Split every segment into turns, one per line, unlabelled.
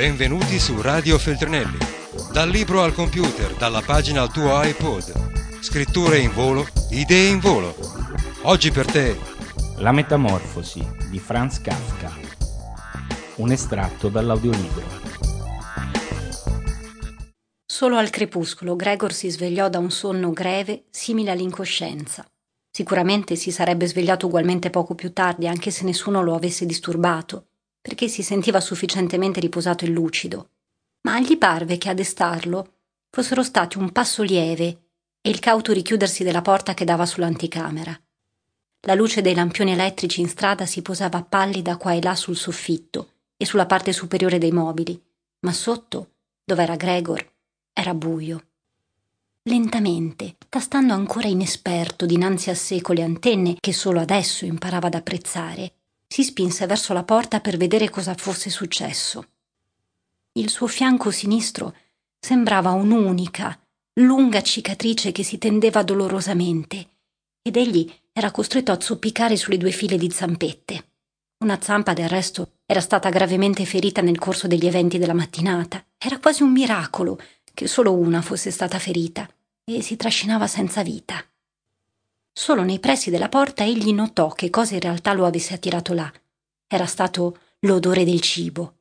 Benvenuti su Radio Feltrinelli. Dal libro al computer, dalla pagina al tuo iPod. Scritture in volo, idee in volo. Oggi per te.
La metamorfosi di Franz Kafka. Un estratto dall'audiolibro.
Solo al crepuscolo Gregor si svegliò da un sonno greve, simile all'incoscienza. Sicuramente si sarebbe svegliato ugualmente poco più tardi, anche se nessuno lo avesse disturbato perché si sentiva sufficientemente riposato e lucido, ma gli parve che a destarlo fossero stati un passo lieve e il cauto richiudersi della porta che dava sull'anticamera. La luce dei lampioni elettrici in strada si posava pallida qua e là sul soffitto e sulla parte superiore dei mobili, ma sotto, dove era Gregor, era buio. Lentamente, tastando ancora inesperto dinanzi a sé con le antenne che solo adesso imparava ad apprezzare, si spinse verso la porta per vedere cosa fosse successo. Il suo fianco sinistro sembrava un'unica, lunga cicatrice che si tendeva dolorosamente, ed egli era costretto a zoppicare sulle due file di zampette. Una zampa, del resto, era stata gravemente ferita nel corso degli eventi della mattinata. Era quasi un miracolo che solo una fosse stata ferita e si trascinava senza vita. Solo nei pressi della porta egli notò che cosa in realtà lo avesse attirato là. Era stato l'odore del cibo.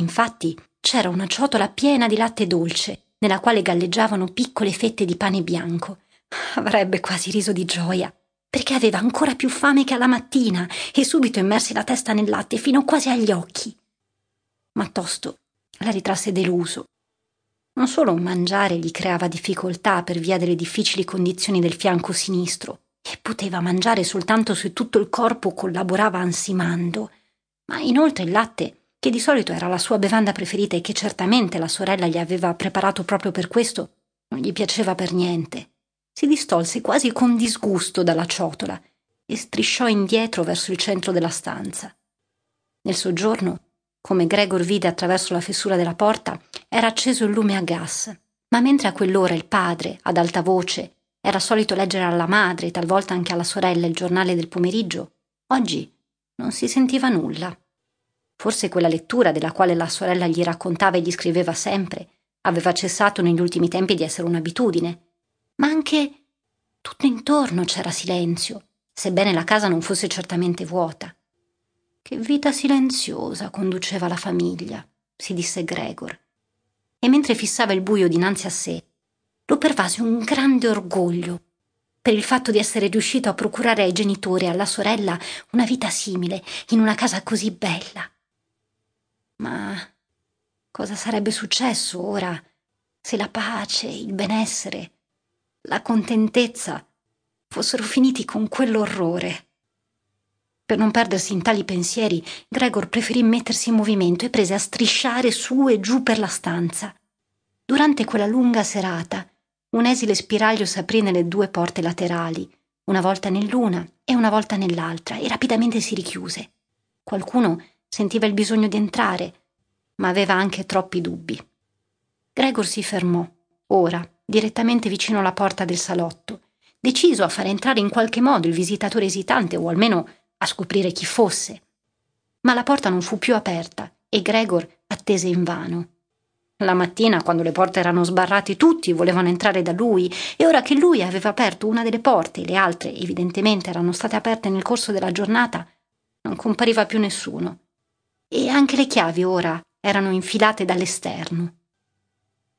Infatti c'era una ciotola piena di latte dolce, nella quale galleggiavano piccole fette di pane bianco. Avrebbe quasi riso di gioia, perché aveva ancora più fame che alla mattina e subito immerse la testa nel latte fino quasi agli occhi. Ma tosto la ritrasse deluso. Non solo mangiare gli creava difficoltà per via delle difficili condizioni del fianco sinistro, e poteva mangiare soltanto se tutto il corpo collaborava ansimando, ma inoltre il latte, che di solito era la sua bevanda preferita e che certamente la sorella gli aveva preparato proprio per questo, non gli piaceva per niente. Si distolse quasi con disgusto dalla ciotola e strisciò indietro verso il centro della stanza. Nel soggiorno come Gregor vide attraverso la fessura della porta, era acceso il lume a gas. Ma mentre a quell'ora il padre, ad alta voce, era solito leggere alla madre talvolta anche alla sorella il giornale del pomeriggio, oggi non si sentiva nulla. Forse quella lettura della quale la sorella gli raccontava e gli scriveva sempre aveva cessato negli ultimi tempi di essere un'abitudine. Ma anche tutto intorno c'era silenzio, sebbene la casa non fosse certamente vuota. Che vita silenziosa conduceva la famiglia, si disse Gregor. E mentre fissava il buio dinanzi a sé, lo pervase un grande orgoglio per il fatto di essere riuscito a procurare ai genitori e alla sorella una vita simile in una casa così bella. Ma cosa sarebbe successo ora se la pace, il benessere, la contentezza fossero finiti con quell'orrore? Per non perdersi in tali pensieri, Gregor preferì mettersi in movimento e prese a strisciare su e giù per la stanza. Durante quella lunga serata, un esile spiraglio s'aprì nelle due porte laterali, una volta nell'una e una volta nell'altra, e rapidamente si richiuse. Qualcuno sentiva il bisogno di entrare, ma aveva anche troppi dubbi. Gregor si fermò, ora, direttamente vicino alla porta del salotto, deciso a fare entrare in qualche modo il visitatore esitante o almeno a scoprire chi fosse. Ma la porta non fu più aperta e Gregor attese invano. La mattina, quando le porte erano sbarrate, tutti volevano entrare da lui, e ora che lui aveva aperto una delle porte e le altre evidentemente erano state aperte nel corso della giornata, non compariva più nessuno. E anche le chiavi ora erano infilate dall'esterno.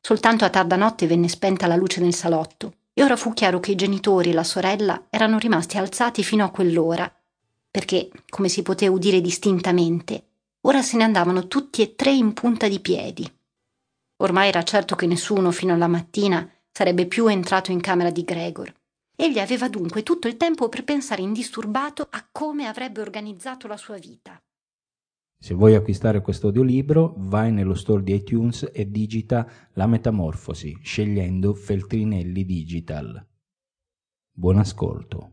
Soltanto a tarda notte venne spenta la luce nel salotto, e ora fu chiaro che i genitori e la sorella erano rimasti alzati fino a quell'ora perché, come si poté udire distintamente, ora se ne andavano tutti e tre in punta di piedi. Ormai era certo che nessuno fino alla mattina sarebbe più entrato in camera di Gregor. Egli aveva dunque tutto il tempo per pensare indisturbato a come avrebbe organizzato la sua vita.
Se vuoi acquistare questo audiolibro, vai nello store di iTunes e digita La Metamorfosi, scegliendo Feltrinelli Digital. Buon ascolto.